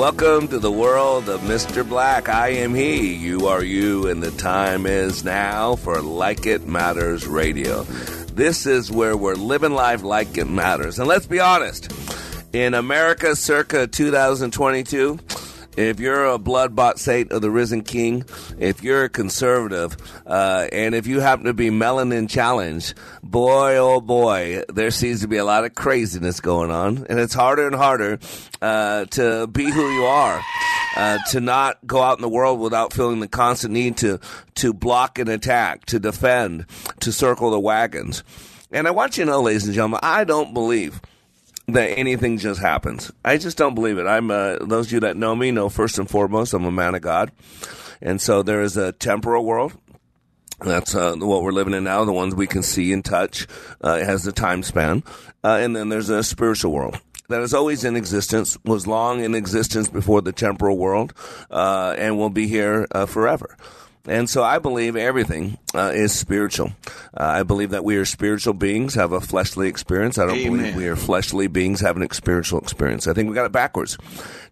Welcome to the world of Mr. Black. I am he, you are you, and the time is now for Like It Matters Radio. This is where we're living life like it matters. And let's be honest, in America circa 2022, if you're a blood bought saint of the risen king, if you're a conservative, uh, and if you happen to be melanin challenged, boy, oh boy, there seems to be a lot of craziness going on. And it's harder and harder uh, to be who you are. Uh, to not go out in the world without feeling the constant need to to block and attack, to defend, to circle the wagons. And I want you to know, ladies and gentlemen, I don't believe that anything just happens. I just don't believe it. I'm uh, those of you that know me know first and foremost I'm a man of God, and so there is a temporal world. That's uh, what we're living in now. The ones we can see and touch. Uh, it has the time span, uh, and then there's a spiritual world that is always in existence, was long in existence before the temporal world, uh, and will be here uh, forever. And so I believe everything uh, is spiritual. Uh, I believe that we are spiritual beings, have a fleshly experience. I don't Amen. believe we are fleshly beings, have an spiritual experience. I think we got it backwards.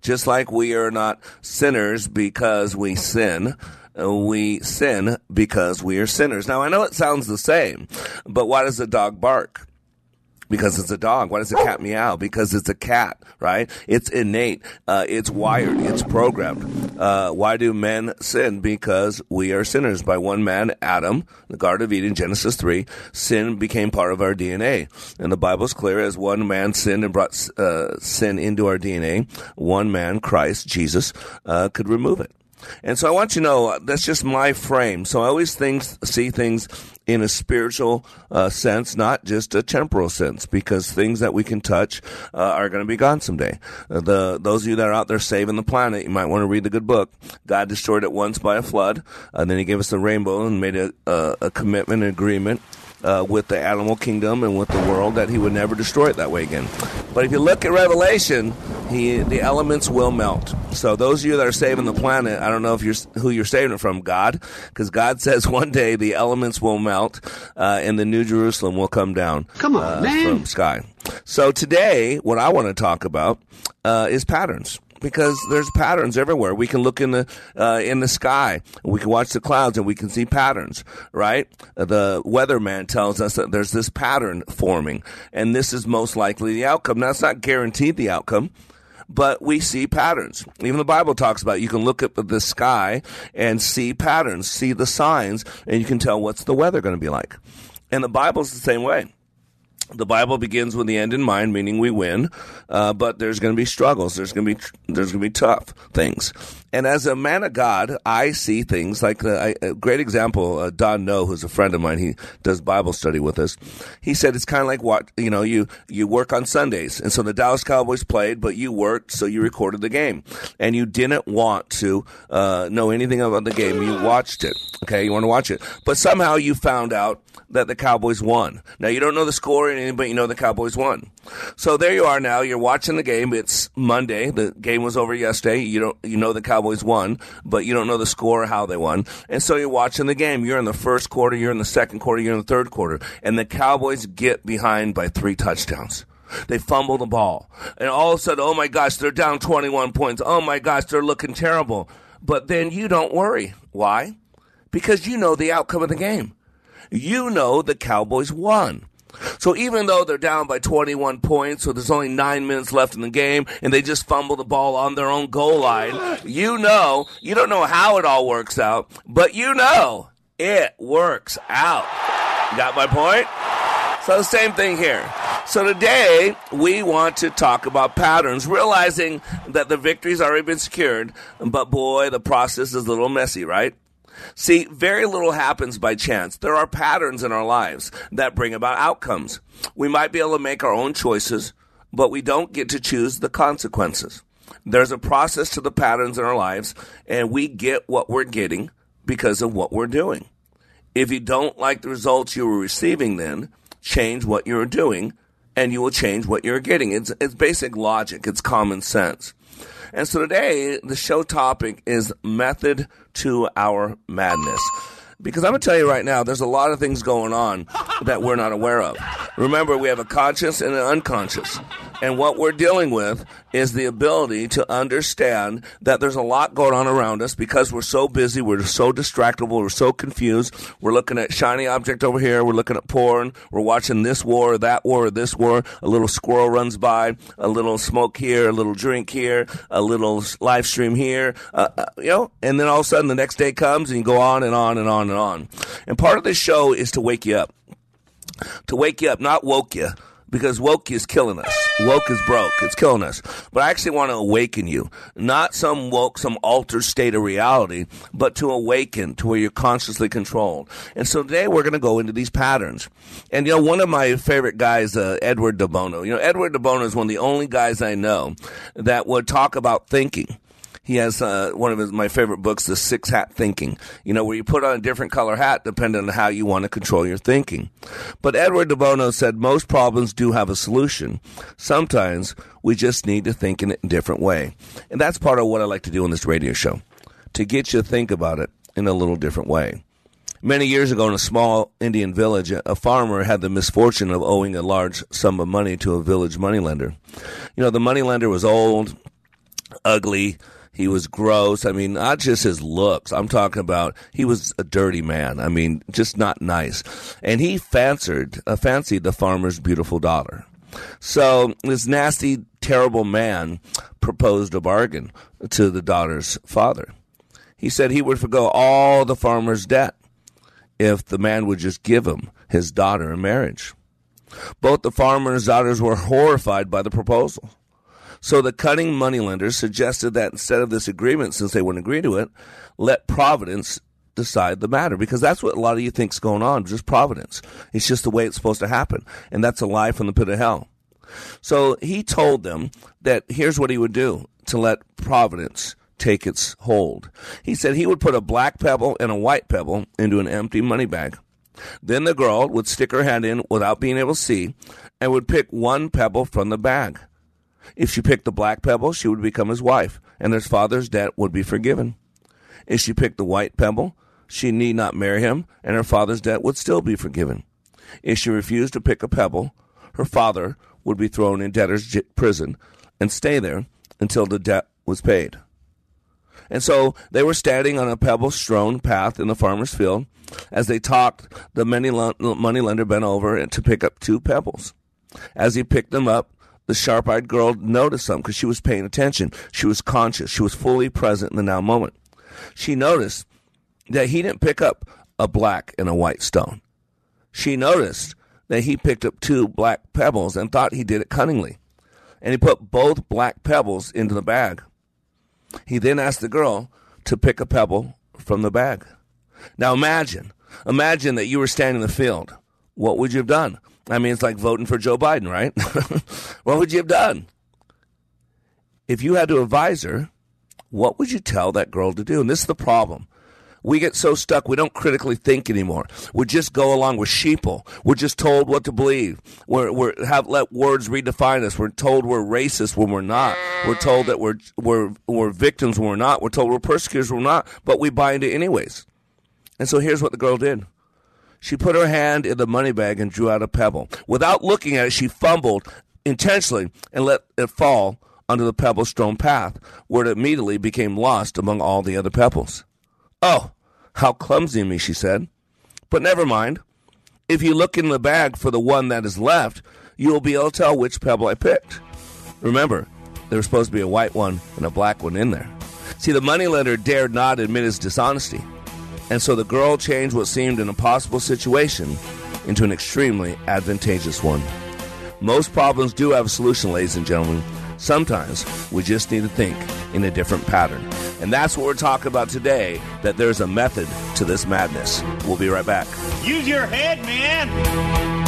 Just like we are not sinners because we sin, uh, we sin because we are sinners. Now, I know it sounds the same, but why does the dog bark? Because it's a dog. Why does a cat meow? Because it's a cat, right? It's innate. Uh, it's wired. It's programmed. Uh, why do men sin? Because we are sinners. By one man, Adam, the Garden of Eden, Genesis 3, sin became part of our DNA. And the Bible's clear as one man sinned and brought uh, sin into our DNA, one man, Christ, Jesus, uh, could remove it. And so I want you to know uh, that's just my frame. So I always think, see things in a spiritual uh, sense, not just a temporal sense, because things that we can touch uh, are going to be gone someday. Uh, the those of you that are out there saving the planet, you might want to read the good book. God destroyed it once by a flood, and then He gave us the rainbow and made a, a, a commitment, an agreement uh, with the animal kingdom and with the world that he would never destroy it that way again. But if you look at Revelation, he the elements will melt. So those of you that are saving the planet, I don't know if you're who you're saving it from, God, because God says one day the elements will melt uh, and the New Jerusalem will come down. Come on, uh, man. from sky. So today, what I want to talk about uh, is patterns because there's patterns everywhere. We can look in the uh, in the sky, we can watch the clouds, and we can see patterns. Right? The weatherman tells us that there's this pattern forming, and this is most likely the outcome. Now, it's not guaranteed the outcome. But we see patterns. Even the Bible talks about you can look at the sky and see patterns, see the signs, and you can tell what's the weather going to be like. And the Bible's the same way the Bible begins with the end in mind, meaning we win, uh, but there's going to be struggles. There's going to be there's going to be tough things. And as a man of God, I see things like the, I, a great example. Uh, Don No, who's a friend of mine, he does Bible study with us. He said it's kind of like what you know. You you work on Sundays, and so the Dallas Cowboys played, but you worked, so you recorded the game, and you didn't want to uh, know anything about the game. You watched it. Okay, you want to watch it, but somehow you found out that the Cowboys won. Now you don't know the score but you know the Cowboys won. So there you are now. You're watching the game. It's Monday. The game was over yesterday. You don't you know the Cowboys won, but you don't know the score or how they won. And so you're watching the game. You're in the first quarter, you're in the second quarter, you're in the third quarter, and the Cowboys get behind by three touchdowns. They fumble the ball. And all of a sudden, oh my gosh, they're down 21 points. Oh my gosh, they're looking terrible. But then you don't worry. Why? Because you know the outcome of the game. You know the Cowboys won. So even though they're down by 21 points, so there's only nine minutes left in the game, and they just fumble the ball on their own goal line, you know, you don't know how it all works out, but you know it works out. Got my point? So the same thing here. So today we want to talk about patterns, realizing that the victory's already been secured, but boy, the process is a little messy, right? See, very little happens by chance. There are patterns in our lives that bring about outcomes. We might be able to make our own choices, but we don't get to choose the consequences. There's a process to the patterns in our lives, and we get what we're getting because of what we're doing. If you don't like the results you were receiving, then change what you're doing, and you will change what you're getting. It's, it's basic logic, it's common sense. And so today, the show topic is method to our madness. Because I'm going to tell you right now, there's a lot of things going on that we're not aware of. Remember, we have a conscious and an unconscious. And what we're dealing with is the ability to understand that there's a lot going on around us because we're so busy, we're so distractible, we're so confused. We're looking at shiny object over here, we're looking at porn, we're watching this war or that war or this war. A little squirrel runs by, a little smoke here, a little drink here, a little live stream here, uh, uh, you know, and then all of a sudden the next day comes and you go on and on and on and on. And part of this show is to wake you up. To wake you up, not woke you because woke is killing us. Woke is broke. It's killing us. But I actually want to awaken you. Not some woke, some altered state of reality, but to awaken to where you're consciously controlled. And so today we're going to go into these patterns. And you know, one of my favorite guys, uh, Edward de Bono. You know, Edward de Bono is one of the only guys I know that would talk about thinking he has uh, one of his, my favorite books, The Six Hat Thinking. You know, where you put on a different color hat depending on how you want to control your thinking. But Edward de Bono said most problems do have a solution. Sometimes we just need to think in a different way. And that's part of what I like to do on this radio show, to get you to think about it in a little different way. Many years ago, in a small Indian village, a farmer had the misfortune of owing a large sum of money to a village moneylender. You know, the moneylender was old, ugly, he was gross. I mean, not just his looks. I'm talking about he was a dirty man. I mean, just not nice. And he fancied, uh, fancied the farmer's beautiful daughter. So this nasty, terrible man proposed a bargain to the daughter's father. He said he would forego all the farmer's debt if the man would just give him his daughter in marriage. Both the farmer and his daughters were horrified by the proposal. So the cunning moneylenders suggested that instead of this agreement, since they wouldn't agree to it, let Providence decide the matter because that's what a lot of you think's going on, just Providence. It's just the way it's supposed to happen. And that's a lie from the pit of hell. So he told them that here's what he would do to let Providence take its hold. He said he would put a black pebble and a white pebble into an empty money bag. Then the girl would stick her hand in without being able to see and would pick one pebble from the bag. If she picked the black pebble, she would become his wife, and his father's debt would be forgiven. If she picked the white pebble, she need not marry him, and her father's debt would still be forgiven. If she refused to pick a pebble, her father would be thrown in debtor's prison and stay there until the debt was paid. And so they were standing on a pebble strewn path in the farmer's field. As they talked, the money lender bent over to pick up two pebbles. As he picked them up, the sharp eyed girl noticed something because she was paying attention. She was conscious. She was fully present in the now moment. She noticed that he didn't pick up a black and a white stone. She noticed that he picked up two black pebbles and thought he did it cunningly. And he put both black pebbles into the bag. He then asked the girl to pick a pebble from the bag. Now imagine, imagine that you were standing in the field. What would you have done? I mean, it's like voting for Joe Biden, right? what would you have done? If you had to advise her, what would you tell that girl to do? And this is the problem. We get so stuck, we don't critically think anymore. We just go along with sheeple. We're just told what to believe. We're, we're have let words redefine us. We're told we're racist when we're not. We're told that we're we're we're victims when we're not. We're told we're persecutors when we're not. But we buy into anyways. And so here's what the girl did. She put her hand in the money bag and drew out a pebble. Without looking at it, she fumbled intentionally and let it fall onto the pebble strewn path, where it immediately became lost among all the other pebbles. Oh, how clumsy of me, she said. But never mind. If you look in the bag for the one that is left, you will be able to tell which pebble I picked. Remember, there was supposed to be a white one and a black one in there. See, the moneylender dared not admit his dishonesty, and so the girl changed what seemed an impossible situation into an extremely advantageous one. Most problems do have a solution, ladies and gentlemen. Sometimes we just need to think in a different pattern. And that's what we're talking about today that there's a method to this madness. We'll be right back. Use your head, man.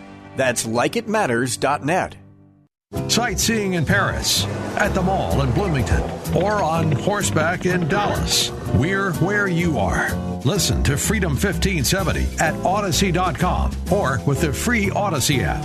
That's likeitmatters.net. Sightseeing in Paris, at the mall in Bloomington, or on horseback in Dallas. We're where you are. Listen to Freedom 1570 at Odyssey.com or with the free Odyssey app.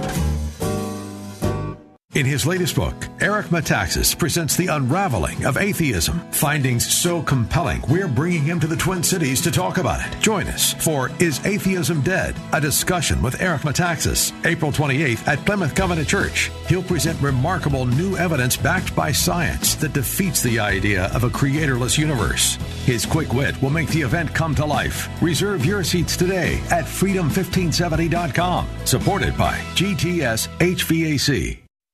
In his latest book, Eric Metaxas presents the unraveling of atheism. Findings so compelling, we're bringing him to the Twin Cities to talk about it. Join us for Is Atheism Dead? A discussion with Eric Metaxas, April 28th at Plymouth Covenant Church. He'll present remarkable new evidence backed by science that defeats the idea of a creatorless universe. His quick wit will make the event come to life. Reserve your seats today at freedom1570.com. Supported by GTS HVAC.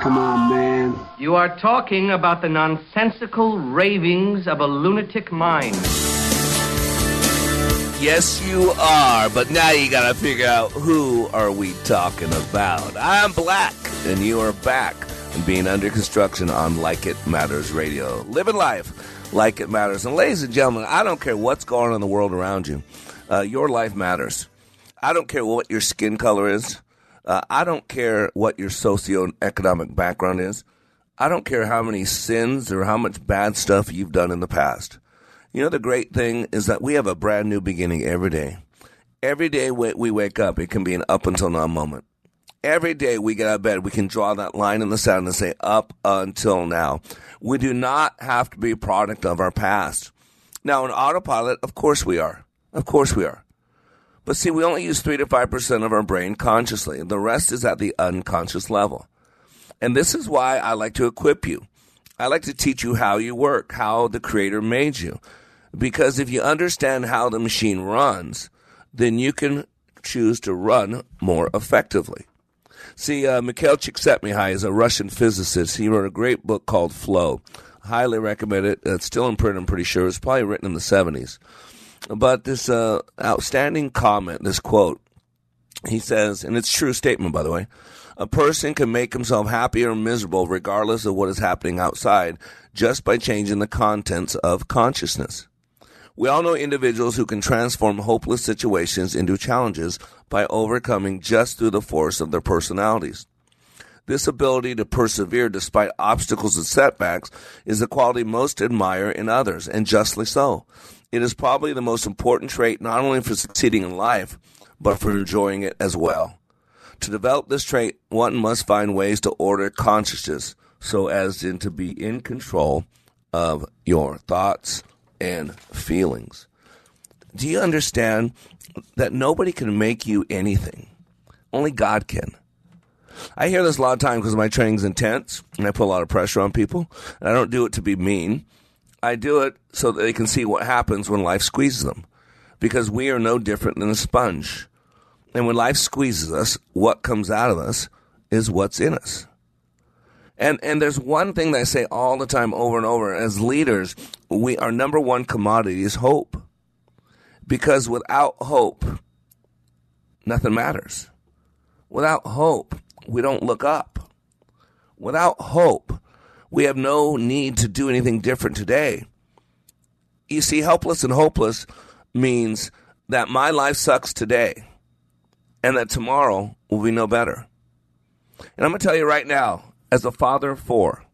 Come on, man. You are talking about the nonsensical ravings of a lunatic mind. Yes, you are, but now you gotta figure out who are we talking about. I'm Black, and you are back and being under construction on Like It Matters Radio. Living life like it matters. And ladies and gentlemen, I don't care what's going on in the world around you. Uh, your life matters. I don't care what your skin color is. Uh, I don't care what your socioeconomic background is. I don't care how many sins or how much bad stuff you've done in the past. You know, the great thing is that we have a brand new beginning every day. Every day we wake up, it can be an up until now moment. Every day we get out of bed, we can draw that line in the sand and say up until now. We do not have to be a product of our past. Now, in autopilot, of course we are. Of course we are. But see, we only use 3 to 5% of our brain consciously. The rest is at the unconscious level. And this is why I like to equip you. I like to teach you how you work, how the Creator made you. Because if you understand how the machine runs, then you can choose to run more effectively. See, uh, Mikhail Csikszentmihalyi is a Russian physicist. He wrote a great book called Flow. Highly recommend it. It's still in print, I'm pretty sure. It was probably written in the 70s. But this uh, outstanding comment, this quote, he says, and it's a true statement, by the way. A person can make himself happy or miserable regardless of what is happening outside just by changing the contents of consciousness. We all know individuals who can transform hopeless situations into challenges by overcoming just through the force of their personalities. This ability to persevere despite obstacles and setbacks is the quality most admire in others, and justly so. It is probably the most important trait not only for succeeding in life, but for enjoying it as well. To develop this trait, one must find ways to order consciousness so as to be in control of your thoughts and feelings. Do you understand that nobody can make you anything? Only God can. I hear this a lot of times because my training's intense and I put a lot of pressure on people. And I don't do it to be mean. I do it so that they can see what happens when life squeezes them. Because we are no different than a sponge. And when life squeezes us, what comes out of us is what's in us. And and there's one thing that I say all the time over and over as leaders, we our number one commodity is hope. Because without hope, nothing matters. Without hope, we don't look up. Without hope, we have no need to do anything different today. You see, helpless and hopeless means that my life sucks today and that tomorrow will be no better. And I'm going to tell you right now, as a father of four,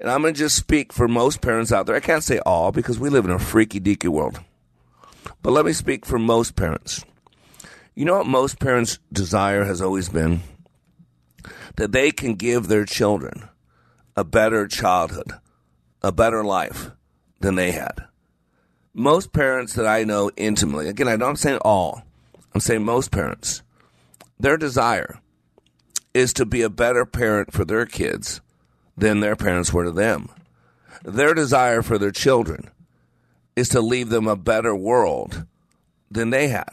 and I'm going to just speak for most parents out there. I can't say all because we live in a freaky deaky world. But let me speak for most parents. You know what most parents' desire has always been? That they can give their children a better childhood, a better life than they had. Most parents that I know intimately, again, I don't say all, I'm saying most parents, their desire is to be a better parent for their kids than their parents were to them. Their desire for their children is to leave them a better world than they had.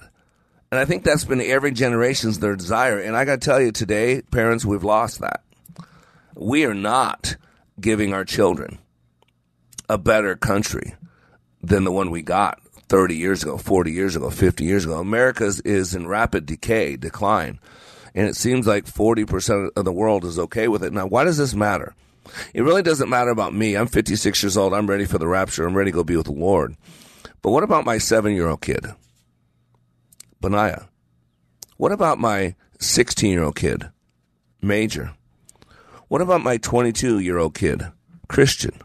And I think that's been every generation's their desire. And I got to tell you today, parents, we've lost that. We are not giving our children a better country than the one we got 30 years ago, 40 years ago, 50 years ago. America is in rapid decay, decline. And it seems like 40% of the world is okay with it. Now, why does this matter? It really doesn't matter about me. I'm 56 years old. I'm ready for the rapture. I'm ready to go be with the Lord. But what about my seven year old kid, Benaiah? What about my 16 year old kid, Major? What about my 22 year old kid, Christian?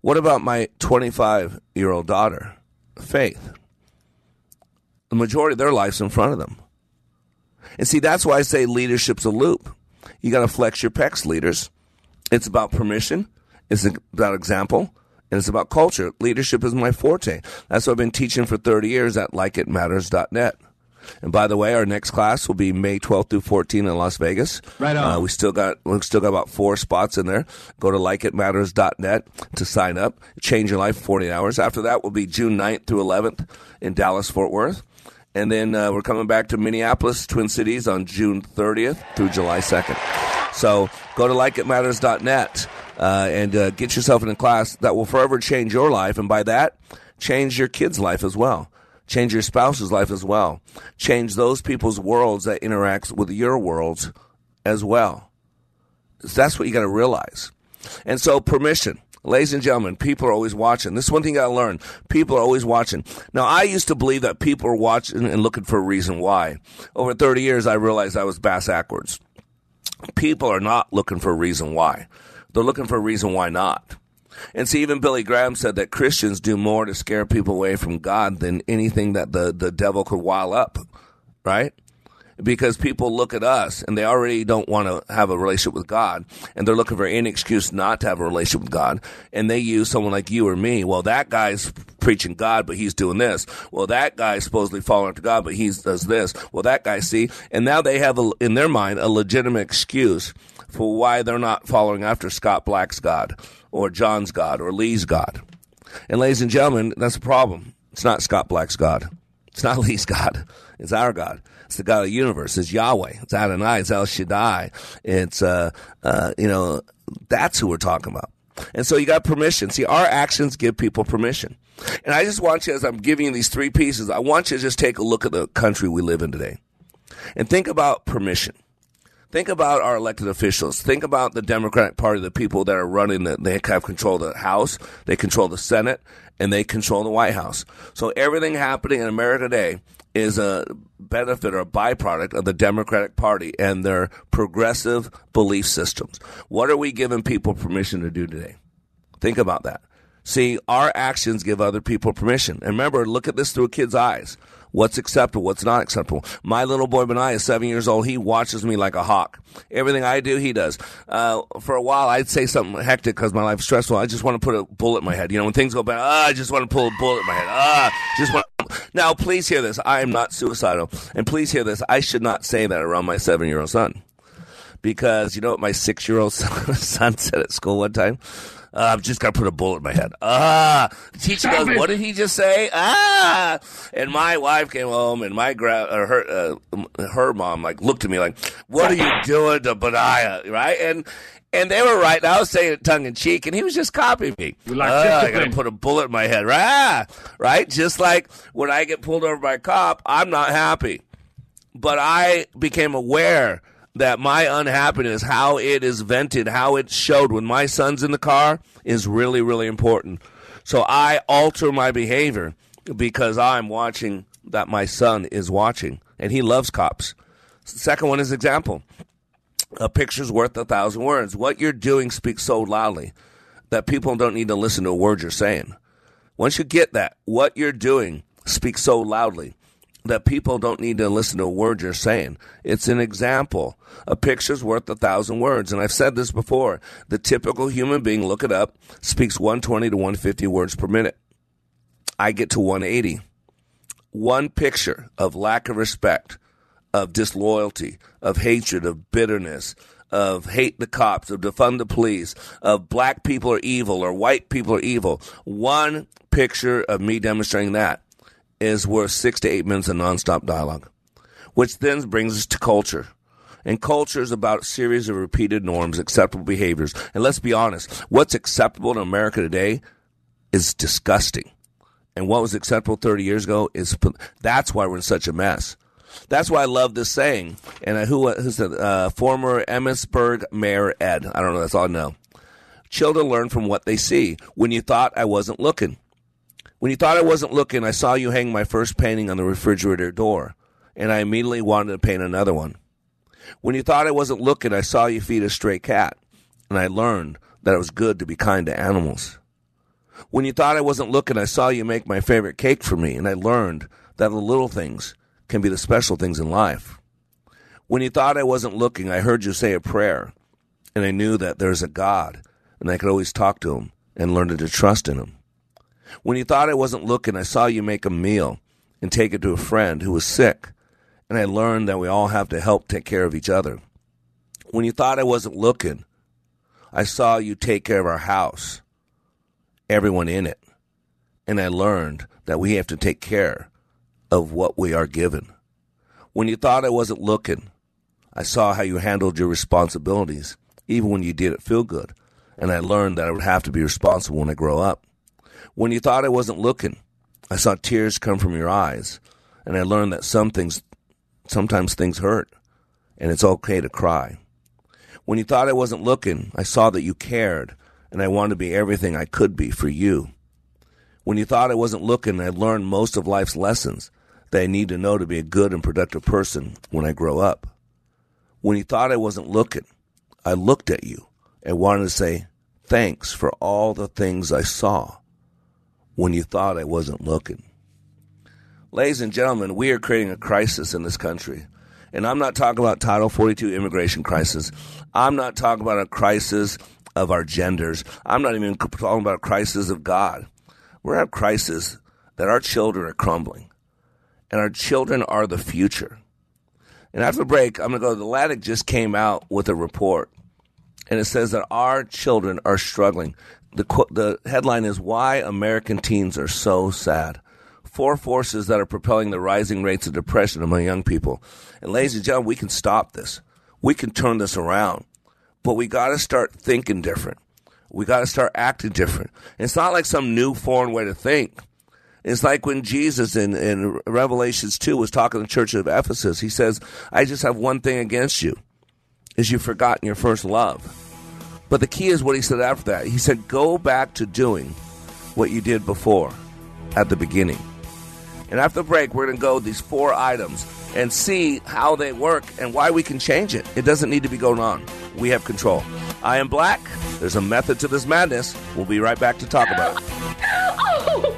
What about my 25 year old daughter, Faith? The majority of their life's in front of them. And see, that's why I say leadership's a loop. You got to flex your pecs, leaders. It's about permission. It's about example. And it's about culture. Leadership is my forte. That's what I've been teaching for 30 years at likeitmatters.net. And by the way, our next class will be May 12th through 14th in Las Vegas. Right on. Uh, we still got we still got about four spots in there. Go to likeitmatters.net to sign up. Change your life 40 hours. After that will be June 9th through 11th in Dallas Fort Worth. And then uh, we're coming back to Minneapolis, Twin Cities on June 30th through July 2nd. So go to likeitmatters.net uh, and uh, get yourself in a class that will forever change your life. And by that, change your kid's life as well. Change your spouse's life as well. Change those people's worlds that interacts with your worlds as well. That's what you got to realize. And so permission. Ladies and gentlemen, people are always watching. This is one thing I learned. People are always watching. Now, I used to believe that people are watching and looking for a reason why. Over 30 years, I realized I was bass backwards. People are not looking for a reason why. They're looking for a reason why not. And see, even Billy Graham said that Christians do more to scare people away from God than anything that the, the devil could wile up, right? Because people look at us and they already don't want to have a relationship with God and they're looking for any excuse not to have a relationship with God. And they use someone like you or me. Well, that guy's preaching God, but he's doing this. Well, that guy's supposedly following after God, but he does this. Well, that guy, see? And now they have a, in their mind a legitimate excuse for why they're not following after Scott Black's God or John's God or Lee's God. And ladies and gentlemen, that's a problem. It's not Scott Black's God. It's not Lee's God. It's our God. It's the God of the universe. It's Yahweh. It's Adonai. It's El Shaddai. It's, uh, uh, you know, that's who we're talking about. And so you got permission. See, our actions give people permission. And I just want you, as I'm giving you these three pieces, I want you to just take a look at the country we live in today and think about permission. Think about our elected officials. Think about the Democratic Party, the people that are running the, they have control of the House, they control the Senate, and they control the White House. So everything happening in America today is a benefit or a byproduct of the Democratic Party and their progressive belief systems. What are we giving people permission to do today? Think about that. See, our actions give other people permission. And remember, look at this through a kid's eyes. What's acceptable? What's not acceptable? My little boy Benai is seven years old. He watches me like a hawk. Everything I do, he does. Uh, for a while, I'd say something hectic because my life's stressful. I just want to put a bullet in my head. You know, when things go bad, ah, I just want to pull a bullet in my head. Ah, just want. Now, please hear this. I am not suicidal, and please hear this. I should not say that around my seven-year-old son, because you know what my six-year-old son said at school one time. Uh, I've just got to put a bullet in my head. Ah, the teacher goes, "What did he just say?" Ah, and my wife came home, and my gra- or her uh, her mom like looked at me like, "What are you doing to Benaiah?" Right? And and they were right. I was saying it tongue in cheek, and he was just copying me. like Ah, I got to put a bullet in my head. Right? Right? Just like when I get pulled over by a cop, I'm not happy, but I became aware that my unhappiness, how it is vented, how it showed when my son's in the car is really, really important. So I alter my behavior because I'm watching that my son is watching and he loves cops. Second one is example. A picture's worth a thousand words. What you're doing speaks so loudly that people don't need to listen to a word you're saying. Once you get that, what you're doing speaks so loudly that people don't need to listen to a word you're saying. It's an example. A picture's worth a thousand words. And I've said this before. The typical human being, look it up, speaks 120 to 150 words per minute. I get to 180. One picture of lack of respect, of disloyalty, of hatred, of bitterness, of hate the cops, of defund the police, of black people are evil or white people are evil. One picture of me demonstrating that is worth six to eight minutes of nonstop dialogue, which then brings us to culture. And culture is about a series of repeated norms, acceptable behaviors. And let's be honest, what's acceptable in America today is disgusting. And what was acceptable 30 years ago is that's why we're in such a mess. That's why I love this saying. And who who's the uh, former Emmitsburg Mayor Ed? I don't know. That's all I know. Children learn from what they see. When you thought I wasn't looking, when you thought I wasn't looking, I saw you hang my first painting on the refrigerator door, and I immediately wanted to paint another one. When you thought I wasn't looking, I saw you feed a stray cat, and I learned that it was good to be kind to animals. When you thought I wasn't looking, I saw you make my favorite cake for me, and I learned that the little things can be the special things in life. When you thought I wasn't looking, I heard you say a prayer, and I knew that there's a God, and I could always talk to him and learn to trust in him. When you thought I wasn't looking, I saw you make a meal and take it to a friend who was sick, and I learned that we all have to help take care of each other. When you thought I wasn't looking, I saw you take care of our house, everyone in it, and I learned that we have to take care of what we are given. When you thought I wasn't looking, I saw how you handled your responsibilities, even when you didn't feel good, and I learned that I would have to be responsible when I grow up. When you thought I wasn't looking, I saw tears come from your eyes, and I learned that some things, sometimes things hurt, and it's okay to cry. When you thought I wasn't looking, I saw that you cared, and I wanted to be everything I could be for you. When you thought I wasn't looking, I learned most of life's lessons that I need to know to be a good and productive person when I grow up. When you thought I wasn't looking, I looked at you and wanted to say thanks for all the things I saw when you thought I wasn't looking. Ladies and gentlemen, we are creating a crisis in this country. And I'm not talking about Title 42 immigration crisis. I'm not talking about a crisis of our genders. I'm not even talking about a crisis of God. We're at a crisis that our children are crumbling. And our children are the future. And after the break, I'm going to go. The Atlantic just came out with a report, and it says that our children are struggling. The, the headline is Why American Teens Are So Sad. Four forces that are propelling the rising rates of depression among young people. And ladies and gentlemen, we can stop this. We can turn this around. But we got to start thinking different. We got to start acting different. It's not like some new foreign way to think. It's like when Jesus in, in Revelations 2 was talking to the church of Ephesus. He says, I just have one thing against you, is you've forgotten your first love. But the key is what he said after that. He said, go back to doing what you did before at the beginning. And after the break, we're going to go these four items and see how they work and why we can change it. It doesn't need to be going on. We have control. I am black. There's a method to this madness. We'll be right back to talk about it. Oh,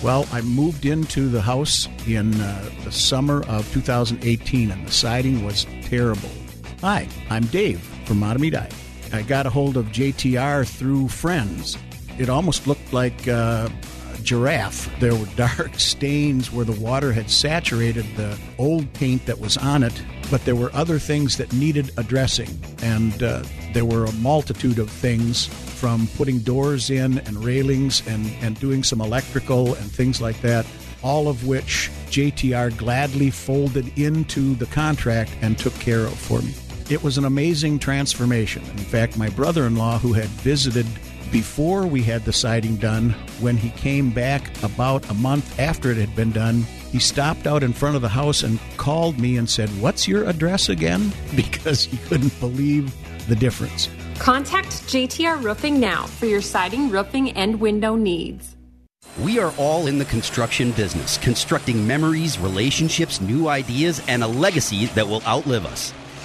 Well, I moved into the house in uh, the summer of 2018, and the siding was terrible. Hi, I'm Dave from Mahtomedi. I got a hold of JTR through friends. It almost looked like uh, giraffe. There were dark stains where the water had saturated the old paint that was on it, but there were other things that needed addressing, and uh, there were a multitude of things from putting doors in and railings and, and doing some electrical and things like that, all of which JTR gladly folded into the contract and took care of for me. It was an amazing transformation. In fact, my brother in law, who had visited before we had the siding done, when he came back about a month after it had been done, he stopped out in front of the house and called me and said, What's your address again? Because he couldn't believe the difference. Contact JTR Roofing now for your siding, roofing, and window needs. We are all in the construction business, constructing memories, relationships, new ideas, and a legacy that will outlive us.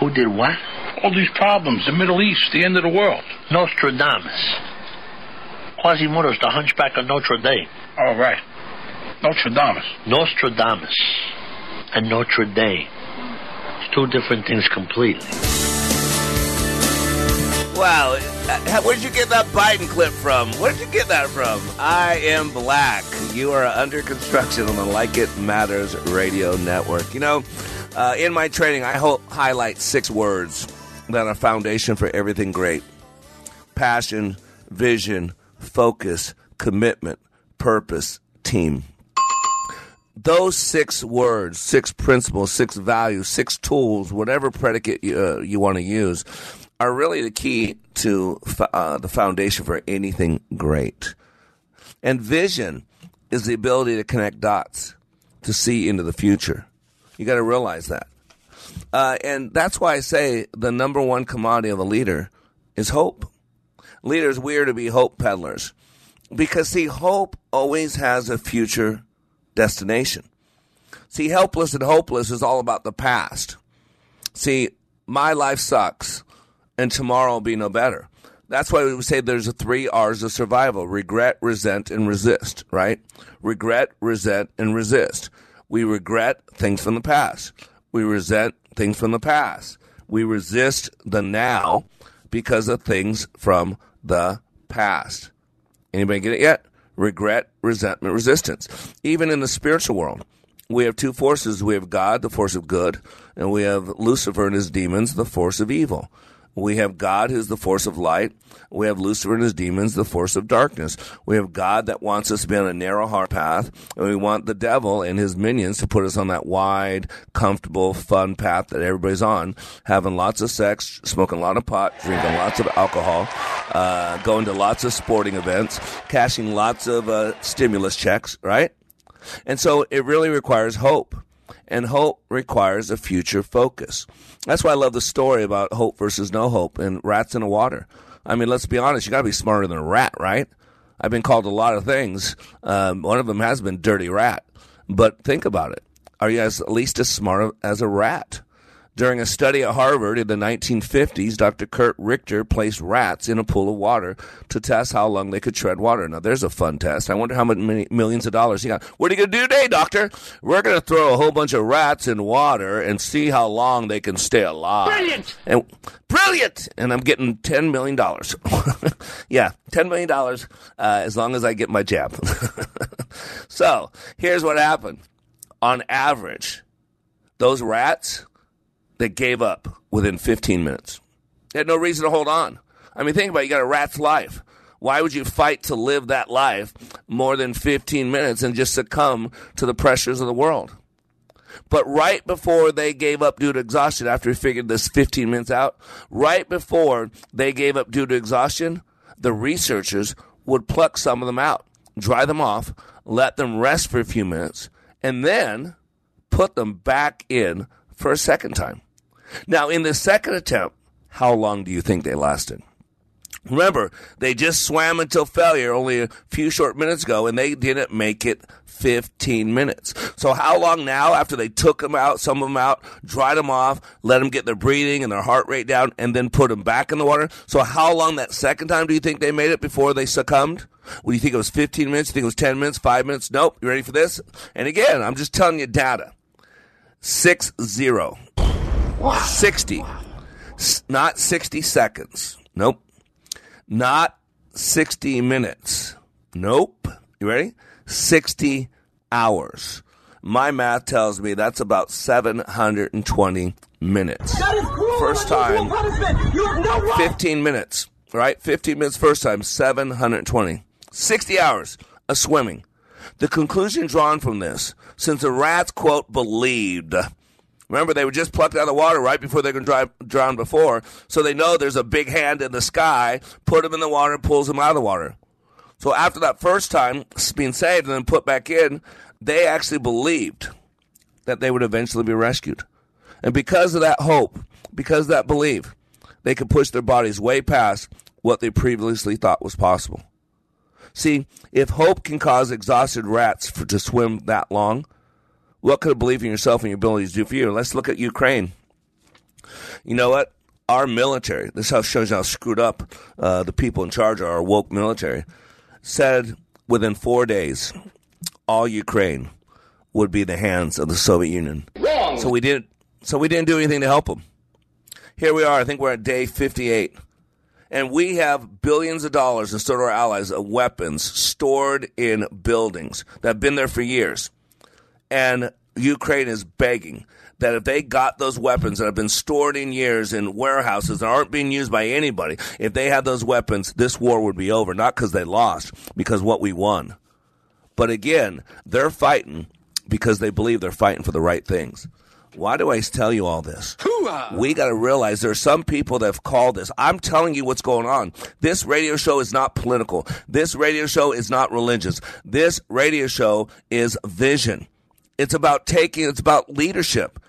Who did what? All these problems, the Middle East, the end of the world. Nostradamus. Quasimodo's the hunchback of Notre Dame. All right. Notre Dame. Nostradamus and Notre Dame. It's two different things completely. Wow, uh, where'd you get that Biden clip from? Where'd you get that from? I am black. You are under construction on the Like It Matters radio network. You know, uh, in my training, I ho- highlight six words that are foundation for everything great passion, vision, focus, commitment, purpose, team. Those six words, six principles, six values, six tools, whatever predicate you, uh, you want to use, are really the key to uh, the foundation for anything great. And vision is the ability to connect dots, to see into the future. You got to realize that. Uh, and that's why I say the number one commodity of a leader is hope. Leaders, we are to be hope peddlers. Because, see, hope always has a future destination. See, helpless and hopeless is all about the past. See, my life sucks and tomorrow will be no better. That's why we say there's a three R's of survival regret, resent, and resist, right? Regret, resent, and resist. We regret things from the past. We resent things from the past. We resist the now because of things from the past. Anybody get it yet? Regret, resentment, resistance. Even in the spiritual world, we have two forces. We have God, the force of good, and we have Lucifer and his demons, the force of evil. We have God, who's the force of light. We have Lucifer and his demons, the force of darkness. We have God that wants us to be on a narrow hard path, and we want the devil and his minions to put us on that wide, comfortable, fun path that everybody's on, having lots of sex, smoking a lot of pot, drinking lots of alcohol, uh, going to lots of sporting events, cashing lots of uh, stimulus checks, right? And so it really requires hope. And hope requires a future focus. That's why I love the story about hope versus no hope and rats in the water. I mean, let's be honest, you got to be smarter than a rat, right? I've been called a lot of things. Um, one of them has been dirty rat. But think about it. Are you as, at least as smart as a rat? During a study at Harvard in the 1950s, Dr. Curt Richter placed rats in a pool of water to test how long they could tread water. Now, there's a fun test. I wonder how many millions of dollars he got. What are you going to do today, doctor? We're going to throw a whole bunch of rats in water and see how long they can stay alive. Brilliant! And brilliant! And I'm getting $10 million. yeah, $10 million uh, as long as I get my jab. so, here's what happened. On average, those rats that gave up within 15 minutes. They had no reason to hold on. I mean, think about it. You got a rat's life. Why would you fight to live that life more than 15 minutes and just succumb to the pressures of the world? But right before they gave up due to exhaustion, after we figured this 15 minutes out, right before they gave up due to exhaustion, the researchers would pluck some of them out, dry them off, let them rest for a few minutes, and then put them back in for a second time. Now, in the second attempt, how long do you think they lasted? Remember, they just swam until failure only a few short minutes ago, and they didn't make it 15 minutes. So, how long now after they took them out, some of them out, dried them off, let them get their breathing and their heart rate down, and then put them back in the water? So, how long that second time do you think they made it before they succumbed? Well, you think it was 15 minutes? You think it was 10 minutes, 5 minutes? Nope. You ready for this? And again, I'm just telling you data. 6 0. 60. S- Not 60 seconds. Nope. Not 60 minutes. Nope. You ready? 60 hours. My math tells me that's about 720 minutes. First time, 15 minutes, right? 15 minutes first time, 720. 60 hours of swimming. The conclusion drawn from this, since the rats, quote, believed. Remember, they were just plucked out of the water right before they were going to drown before, so they know there's a big hand in the sky, put them in the water, pulls them out of the water. So after that first time being saved and then put back in, they actually believed that they would eventually be rescued. And because of that hope, because that belief, they could push their bodies way past what they previously thought was possible. See, if hope can cause exhausted rats for, to swim that long, what could a belief in yourself and your abilities do for you? Let's look at Ukraine. You know what? Our military, this house shows how screwed up uh, the people in charge are, our woke military, said within four days, all Ukraine would be in the hands of the Soviet Union. Wrong. So we didn't. So we didn't do anything to help them. Here we are. I think we're at day 58. And we have billions of dollars, and so do our allies, of weapons stored in buildings that have been there for years. And Ukraine is begging that if they got those weapons that have been stored in years in warehouses that aren't being used by anybody, if they had those weapons, this war would be over. Not because they lost, because what we won. But again, they're fighting because they believe they're fighting for the right things. Why do I tell you all this? We got to realize there are some people that have called this. I'm telling you what's going on. This radio show is not political. This radio show is not religious. This radio show is vision. It's about taking, it's about leadership.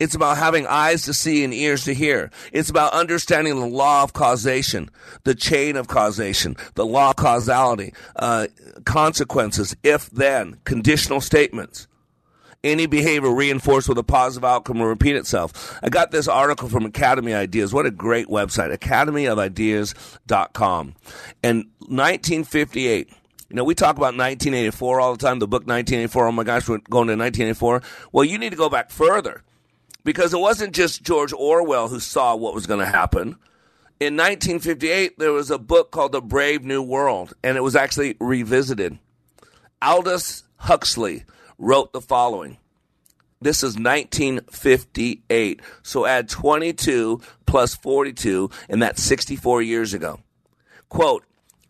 It's about having eyes to see and ears to hear. It's about understanding the law of causation, the chain of causation, the law of causality, uh, consequences, if then, conditional statements. Any behavior reinforced with a positive outcome will repeat itself. I got this article from Academy Ideas. What a great website, academyofideas.com. And 1958, you know, we talk about 1984 all the time, the book 1984. Oh my gosh, we're going to 1984. Well, you need to go back further because it wasn't just George Orwell who saw what was going to happen. In 1958, there was a book called The Brave New World, and it was actually revisited. Aldous Huxley wrote the following. This is 1958. So add 22 plus 42, and that's 64 years ago. Quote,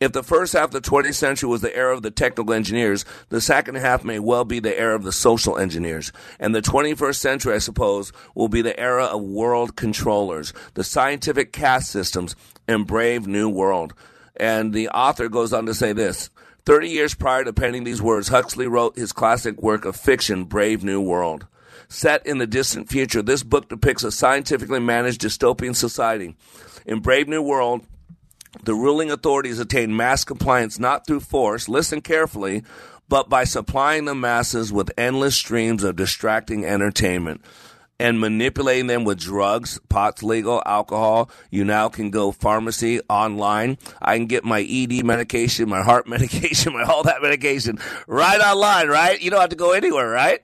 if the first half of the 20th century was the era of the technical engineers, the second half may well be the era of the social engineers. And the 21st century, I suppose, will be the era of world controllers, the scientific caste systems, and brave new world. And the author goes on to say this 30 years prior to penning these words, Huxley wrote his classic work of fiction, Brave New World. Set in the distant future, this book depicts a scientifically managed dystopian society. In Brave New World, the ruling authorities attain mass compliance not through force, listen carefully, but by supplying the masses with endless streams of distracting entertainment and manipulating them with drugs. Pot's legal, alcohol. You now can go pharmacy online. I can get my ED medication, my heart medication, my all that medication right online, right? You don't have to go anywhere, right?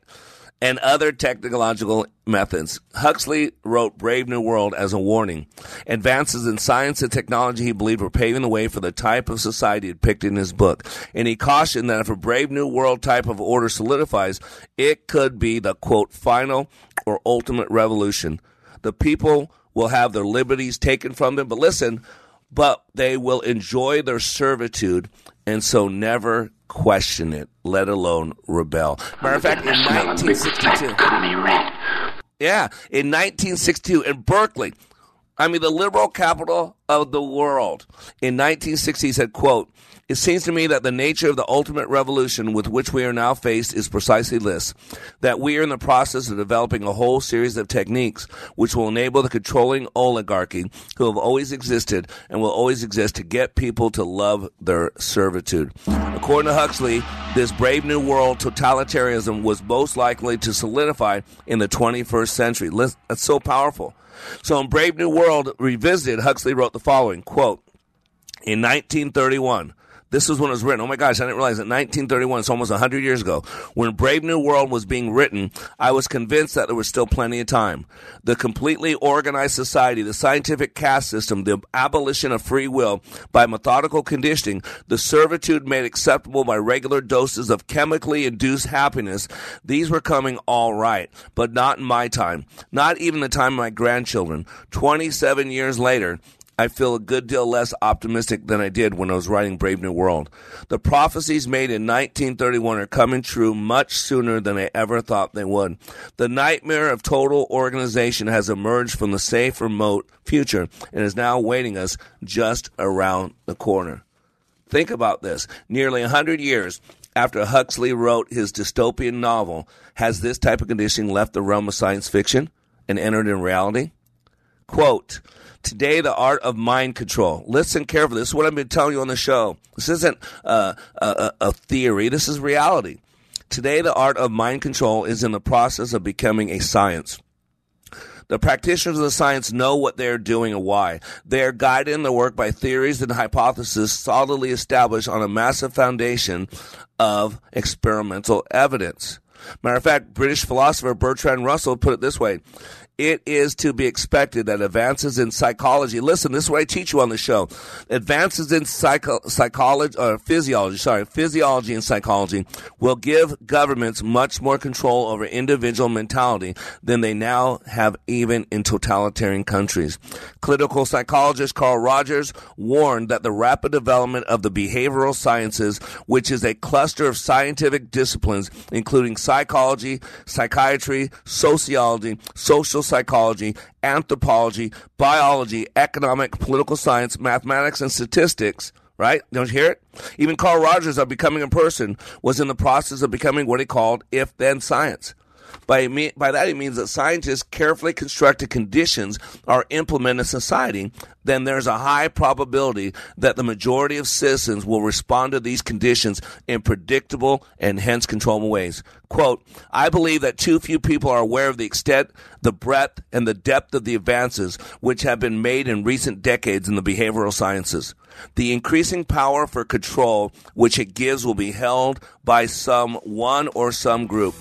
And other technological methods. Huxley wrote Brave New World as a warning. Advances in science and technology he believed were paving the way for the type of society depicted in his book. And he cautioned that if a Brave New World type of order solidifies, it could be the quote, final or ultimate revolution. The people will have their liberties taken from them, but listen, but they will enjoy their servitude and so never question it, let alone rebel. Matter of fact, in 1962. Yeah, in 1962 in Berkeley, I mean the liberal capital of the world, in 1960 he said, quote, it seems to me that the nature of the ultimate revolution with which we are now faced is precisely this that we are in the process of developing a whole series of techniques which will enable the controlling oligarchy who have always existed and will always exist to get people to love their servitude. According to Huxley, this brave new world totalitarianism was most likely to solidify in the 21st century. That's so powerful. So in Brave New World Revisited, Huxley wrote the following quote, in 1931, this was when it was written. Oh my gosh, I didn't realize it. 1931, it's almost 100 years ago. When Brave New World was being written, I was convinced that there was still plenty of time. The completely organized society, the scientific caste system, the abolition of free will by methodical conditioning, the servitude made acceptable by regular doses of chemically induced happiness, these were coming all right, but not in my time. Not even the time of my grandchildren. 27 years later, I feel a good deal less optimistic than I did when I was writing Brave New World. The prophecies made in 1931 are coming true much sooner than I ever thought they would. The nightmare of total organization has emerged from the safe, remote future and is now awaiting us just around the corner. Think about this. Nearly 100 years after Huxley wrote his dystopian novel, has this type of conditioning left the realm of science fiction and entered in reality? Quote, Today, the art of mind control. Listen carefully. This is what I've been telling you on the show. This isn't uh, a, a theory. This is reality. Today, the art of mind control is in the process of becoming a science. The practitioners of the science know what they are doing and why. They are guided in their work by theories and hypotheses solidly established on a massive foundation of experimental evidence. Matter of fact, British philosopher Bertrand Russell put it this way it is to be expected that advances in psychology, listen, this is what I teach you on the show. Advances in psycho, psychology, or physiology, sorry, physiology and psychology will give governments much more control over individual mentality than they now have even in totalitarian countries. Clinical psychologist Carl Rogers warned that the rapid development of the behavioral sciences, which is a cluster of scientific disciplines, including psychology, psychiatry, sociology, social psychology, anthropology, biology, economic, political science, mathematics, and statistics. Right? Don't you hear it? Even Carl Rogers of Becoming a Person was in the process of becoming what he called if then science. By, by that, he means that scientists carefully constructed conditions are implemented in society, then there's a high probability that the majority of citizens will respond to these conditions in predictable and hence controllable ways. Quote, I believe that too few people are aware of the extent, the breadth, and the depth of the advances which have been made in recent decades in the behavioral sciences. The increasing power for control which it gives will be held by some one or some group.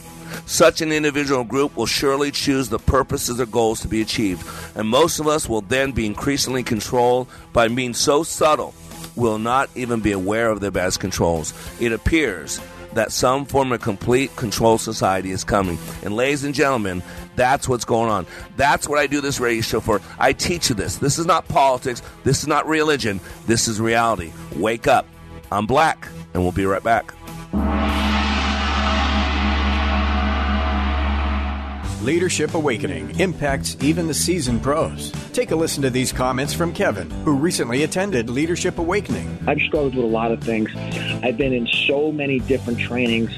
Such an individual group will surely choose the purposes or goals to be achieved, and most of us will then be increasingly controlled by means so subtle we'll not even be aware of their best controls. It appears that some form of complete control society is coming. And ladies and gentlemen, that's what's going on. That's what I do this radio show for. I teach you this. This is not politics. This is not religion. This is reality. Wake up. I'm Black, and we'll be right back. Leadership Awakening impacts even the seasoned pros. Take a listen to these comments from Kevin, who recently attended Leadership Awakening. I've struggled with a lot of things. I've been in so many different trainings,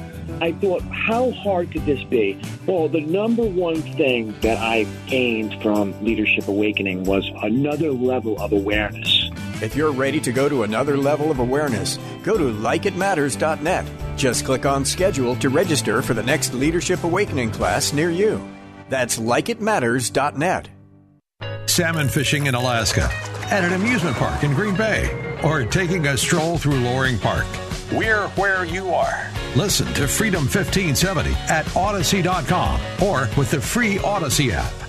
I thought, how hard could this be? Well, the number one thing that I gained from Leadership Awakening was another level of awareness. If you're ready to go to another level of awareness, go to likeitmatters.net. Just click on schedule to register for the next Leadership Awakening class near you. That's likeitmatters.net. Salmon fishing in Alaska, at an amusement park in Green Bay, or taking a stroll through Loring Park. We're where you are. Listen to Freedom 1570 at Odyssey.com or with the free Odyssey app.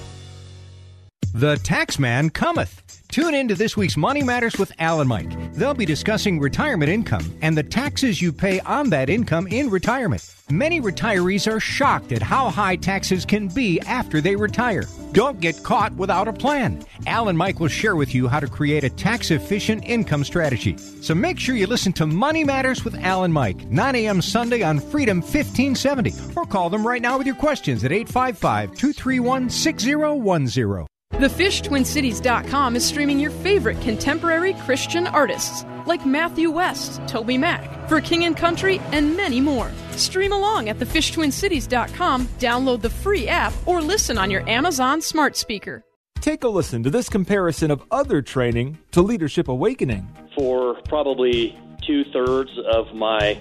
The Taxman cometh. Tune in to this week's Money Matters with Alan Mike. They'll be discussing retirement income and the taxes you pay on that income in retirement. Many retirees are shocked at how high taxes can be after they retire. Don't get caught without a plan. Alan Mike will share with you how to create a tax efficient income strategy. So make sure you listen to Money Matters with Alan Mike, 9 a.m. Sunday on Freedom 1570, or call them right now with your questions at 855 231 6010. TheFishTwinCities.com is streaming your favorite contemporary Christian artists like Matthew West, Toby Mac, For King and Country, and many more. Stream along at TheFishTwinCities.com, download the free app, or listen on your Amazon smart speaker. Take a listen to this comparison of other training to Leadership Awakening. For probably two thirds of my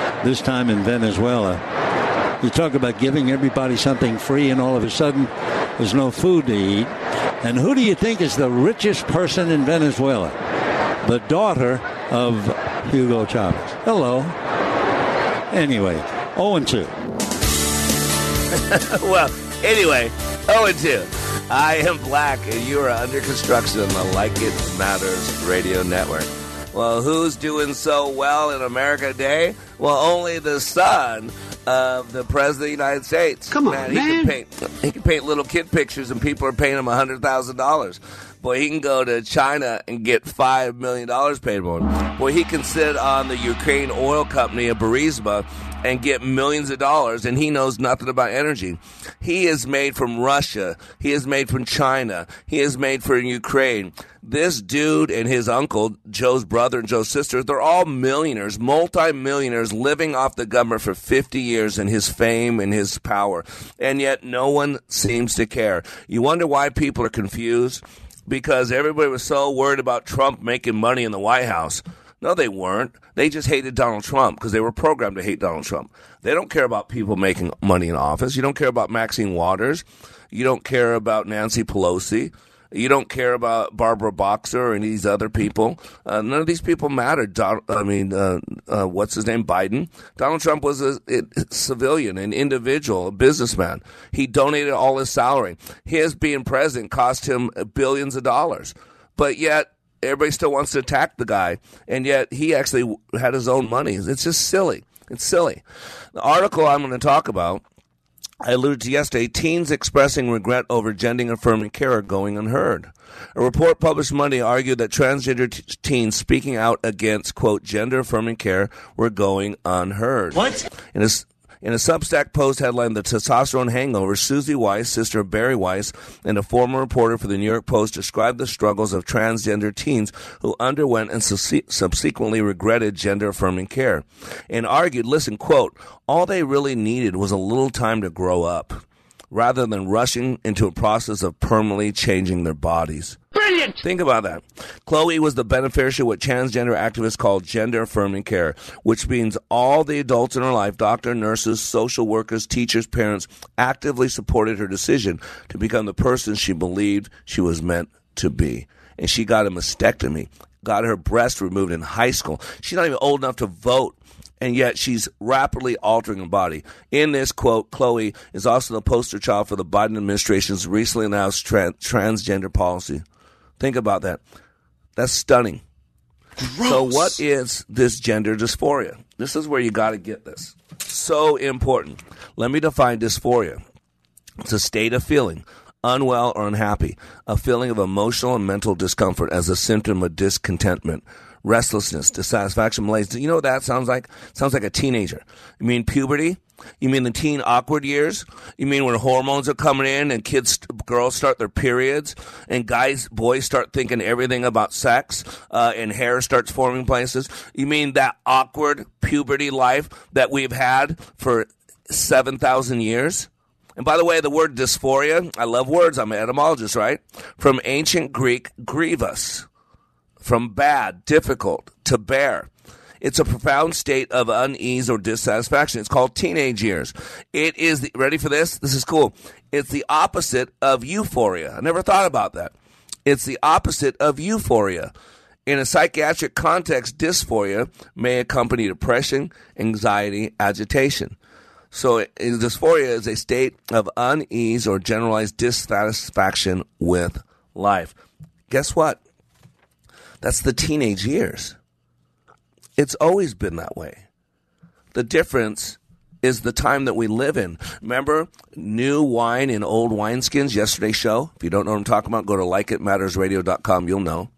this time in Venezuela. You talk about giving everybody something free, and all of a sudden, there's no food to eat. And who do you think is the richest person in Venezuela? The daughter of Hugo Chavez. Hello. Anyway, 0 and 2. well, anyway, 0 and 2. I am Black, and you are under construction on the Like It Matters radio network. Well, who's doing so well in America today? Well, only the son of the president of the United States. Come on, man. man. He can paint. He can paint little kid pictures, and people are paying him hundred thousand dollars. Boy, he can go to China and get $5 million paid for him. Boy, he can sit on the Ukraine oil company of Burisma and get millions of dollars, and he knows nothing about energy. He is made from Russia. He is made from China. He is made from Ukraine. This dude and his uncle, Joe's brother and Joe's sister, they're all millionaires, multi-millionaires living off the government for 50 years and his fame and his power. And yet no one seems to care. You wonder why people are confused? Because everybody was so worried about Trump making money in the White House. No, they weren't. They just hated Donald Trump because they were programmed to hate Donald Trump. They don't care about people making money in office. You don't care about Maxine Waters. You don't care about Nancy Pelosi. You don't care about Barbara Boxer and these other people. Uh, none of these people mattered. Don, I mean, uh, uh, what's his name? Biden. Donald Trump was a, a, civilian, an individual, a businessman. He donated all his salary. His being president cost him billions of dollars. But yet, everybody still wants to attack the guy, and yet he actually had his own money. It's just silly. It's silly. The article I'm going to talk about, I alluded to yesterday, teens expressing regret over gender affirming care are going unheard. A report published Monday argued that transgender t- teens speaking out against, quote, gender affirming care were going unheard. What? In a, in a Substack post headline, The Testosterone Hangover, Suzy Weiss, sister of Bari Weiss, and a former reporter for the New York Post described the struggles of transgender teens who underwent and subsequently regretted gender affirming care and argued, listen, quote, all they really needed was a little time to grow up rather than rushing into a process of permanently changing their bodies. Brilliant! Think about that. Chloe was the beneficiary of what transgender activists call gender affirming care, which means all the adults in her life, doctor, nurses, social workers, teachers, parents, actively supported her decision to become the person she believed she was meant to be. And she got a mastectomy, got her breast removed in high school. She's not even old enough to vote and yet she's rapidly altering her body. In this quote, Chloe is also the poster child for the Biden administration's recently announced tra- transgender policy. Think about that. That's stunning. Gross. So, what is this gender dysphoria? This is where you got to get this. So important. Let me define dysphoria. It's a state of feeling unwell or unhappy, a feeling of emotional and mental discomfort as a symptom of discontentment restlessness, dissatisfaction, malaise. You know what that sounds like? sounds like a teenager. You mean puberty? You mean the teen awkward years? You mean when hormones are coming in and kids, girls start their periods and guys, boys start thinking everything about sex uh, and hair starts forming places? You mean that awkward puberty life that we've had for 7,000 years? And by the way, the word dysphoria, I love words. I'm an etymologist, right? From ancient Greek, grievous from bad, difficult, to bear. It's a profound state of unease or dissatisfaction. It's called teenage years. It is the, ready for this? This is cool. It's the opposite of euphoria. I never thought about that. It's the opposite of euphoria. In a psychiatric context, dysphoria may accompany depression, anxiety, agitation. So, dysphoria is a state of unease or generalized dissatisfaction with life. Guess what? That's the teenage years. It's always been that way. The difference is the time that we live in. Remember new wine in old wineskins, yesterday's show? If you don't know what I'm talking about, go to likeitmattersradio.com. You'll know.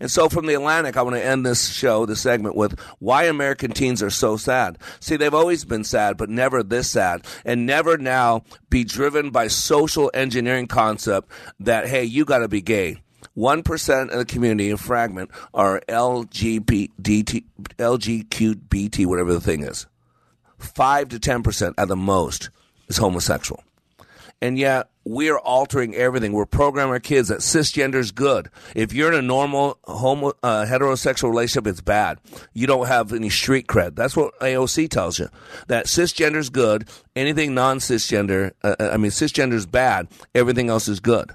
And so from the Atlantic, I want to end this show, this segment with why American teens are so sad. See, they've always been sad, but never this sad and never now be driven by social engineering concept that, hey, you got to be gay. 1% of the community, a fragment, are LGBT, LGQBT, whatever the thing is. 5 to 10% at the most is homosexual. And yet, we're altering everything. We're programming our kids that cisgender is good. If you're in a normal homo, uh, heterosexual relationship, it's bad. You don't have any street cred. That's what AOC tells you. That cisgender is good. Anything non cisgender, uh, I mean, cisgender is bad. Everything else is good.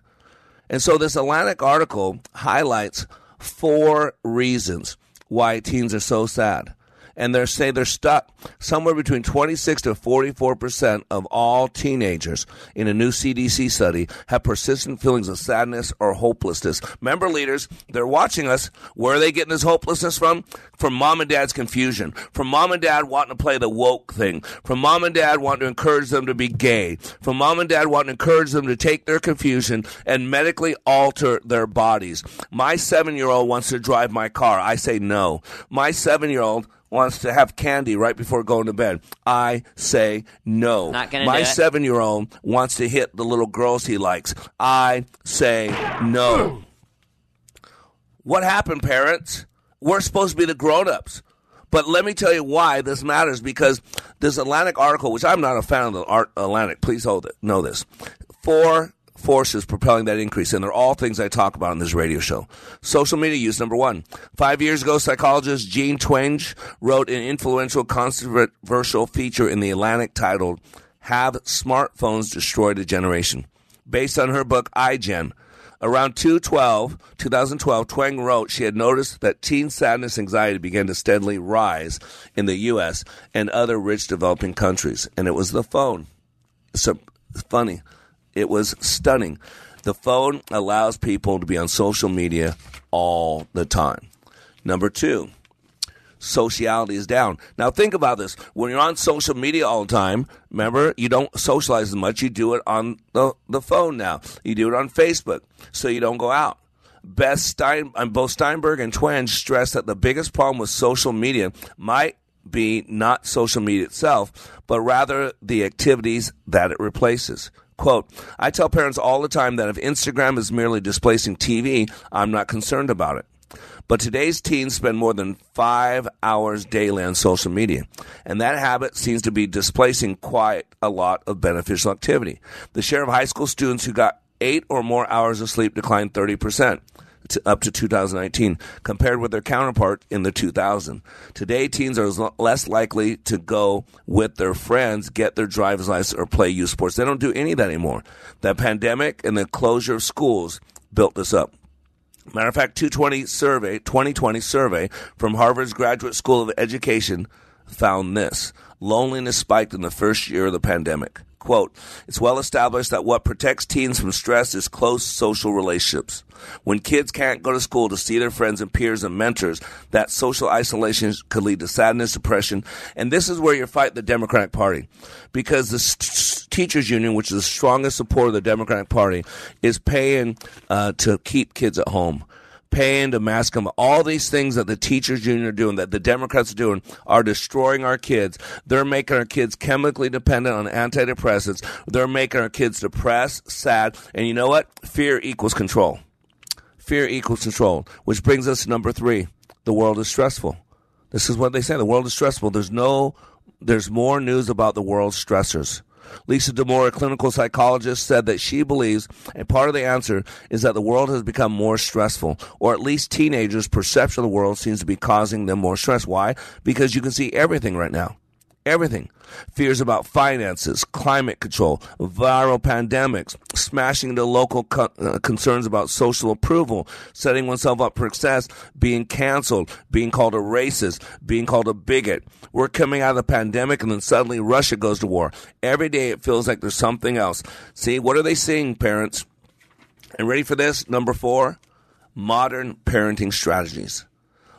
And so this Atlantic article highlights four reasons why teens are so sad. And they say they're stuck. Somewhere between 26 to 44 percent of all teenagers in a new CDC study have persistent feelings of sadness or hopelessness. Member leaders, they're watching us. Where are they getting this hopelessness from? From mom and dad's confusion, from mom and dad wanting to play the woke thing, from mom and dad wanting to encourage them to be gay, from mom and dad wanting to encourage them to take their confusion and medically alter their bodies. My seven year old wants to drive my car. I say no. My seven year old wants to have candy right before going to bed. I say no. Not gonna My do it. seven year old wants to hit the little girls he likes. I say no. what happened, parents? We're supposed to be the grown ups. But let me tell you why this matters because this Atlantic article, which I'm not a fan of the Art Atlantic, please hold it, know this. Four forces propelling that increase, and they're all things I talk about on this radio show. Social media use, number one. Five years ago, psychologist Jean Twenge wrote an influential, controversial feature in the Atlantic titled, Have Smartphones Destroyed a Generation? Based on her book, iGen. Around 2012, 2012, Tweng wrote she had noticed that teen sadness anxiety began to steadily rise in the U.S. and other rich developing countries, and it was the phone. So funny. It was stunning. The phone allows people to be on social media all the time. Number two, sociality is down. Now think about this. When you're on social media all the time, remember, you don't socialize as much. You do it on the, the phone now. You do it on Facebook, so you don't go out. Beth Stein, both Steinberg and Twenge stress that the biggest problem with social media might be not social media itself, but rather the activities that it replaces. Quote, I tell parents all the time that if Instagram is merely displacing TV, I'm not concerned about it. But today's teens spend more than five hours daily on social media, and that habit seems to be displacing quite a lot of beneficial activity. The share of high school students who got eight or more hours of sleep declined 30%. To, up to 2019, compared with their counterpart in the 2000. Today, teens are less likely to go with their friends, get their driver's license, or play youth sports. They don't do any of that anymore. The pandemic and the closure of schools built this up. Matter of fact, 220 survey, 2020 survey from Harvard's Graduate School of Education found this. Loneliness spiked in the first year of the pandemic. Quote, it's well established that what protects teens from stress is close social relationships. When kids can't go to school to see their friends and peers and mentors, that social isolation could lead to sadness, depression, and this is where you fight the Democratic Party. Because the st- teachers union, which is the strongest supporter of the Democratic Party, is paying uh, to keep kids at home paying to mask them. All these things that the teachers union are doing, that the Democrats are doing, are destroying our kids. They're making our kids chemically dependent on antidepressants. They're making our kids depressed, sad, and you know what? Fear equals control. Fear equals control, which brings us to number three. The world is stressful. This is what they say. The world is stressful. There's no, there's more news about the world's stressors. Lisa Damour, a clinical psychologist, said that she believes a part of the answer is that the world has become more stressful, or at least teenagers' perception of the world seems to be causing them more stress. Why? Because you can see everything right now. Everything. Fears about finances, climate control, viral pandemics, smashing into local co- uh, concerns about social approval, setting oneself up for success, being canceled, being called a racist, being called a bigot. We're coming out of the pandemic and then suddenly Russia goes to war. Every day it feels like there's something else. See, what are they seeing, parents? And ready for this? Number four, modern parenting strategies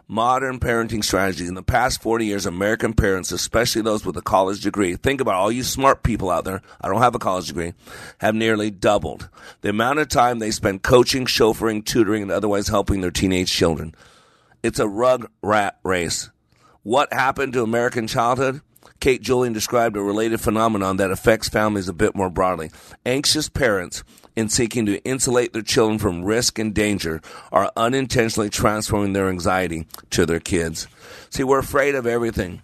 modern parenting strategies. In the past 40 years, American parents, especially those with a college degree, think about all you smart people out there, I don't have a college degree, have nearly doubled the amount of time they spend coaching, chauffeuring, tutoring, and otherwise helping their teenage children. It's a rug rat race. What happened to American childhood? Kate Julian described a related phenomenon that affects families a bit more broadly. Anxious parents in seeking to insulate their children from risk and danger are unintentionally transferring their anxiety to their kids. See, we're afraid of everything.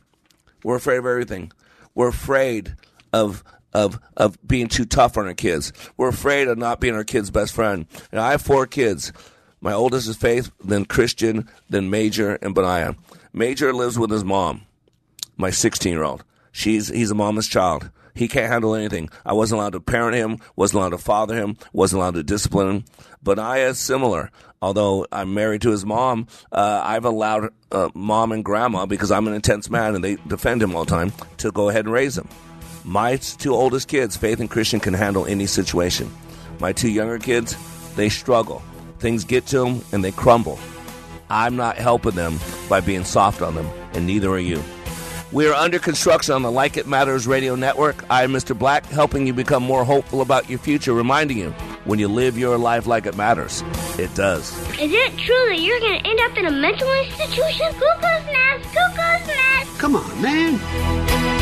We're afraid of everything. We're afraid of of of being too tough on our kids. We're afraid of not being our kids' best friend. And I have four kids. My oldest is Faith, then Christian, then Major, and Benaiah. Major lives with his mom, my 16 year old. She's he's a mama's child. He can't handle anything. I wasn't allowed to parent him, wasn't allowed to father him, wasn't allowed to discipline him. Benaiah is similar. Although I'm married to his mom, uh, I've allowed uh, mom and grandma, because I'm an intense man and they defend him all the time, to go ahead and raise him. My two oldest kids, Faith and Christian, can handle any situation. My two younger kids, they struggle. Things get to them and they crumble. I'm not helping them by being soft on them, and neither are you. We are under construction on the Like It Matters radio network. I am Mr. Black, helping you become more hopeful about your future, reminding you when you live your life like it matters, it does. Is it true that you're going to end up in a mental institution? Cuckoo's nest, cuckoo's nest. Come on, man.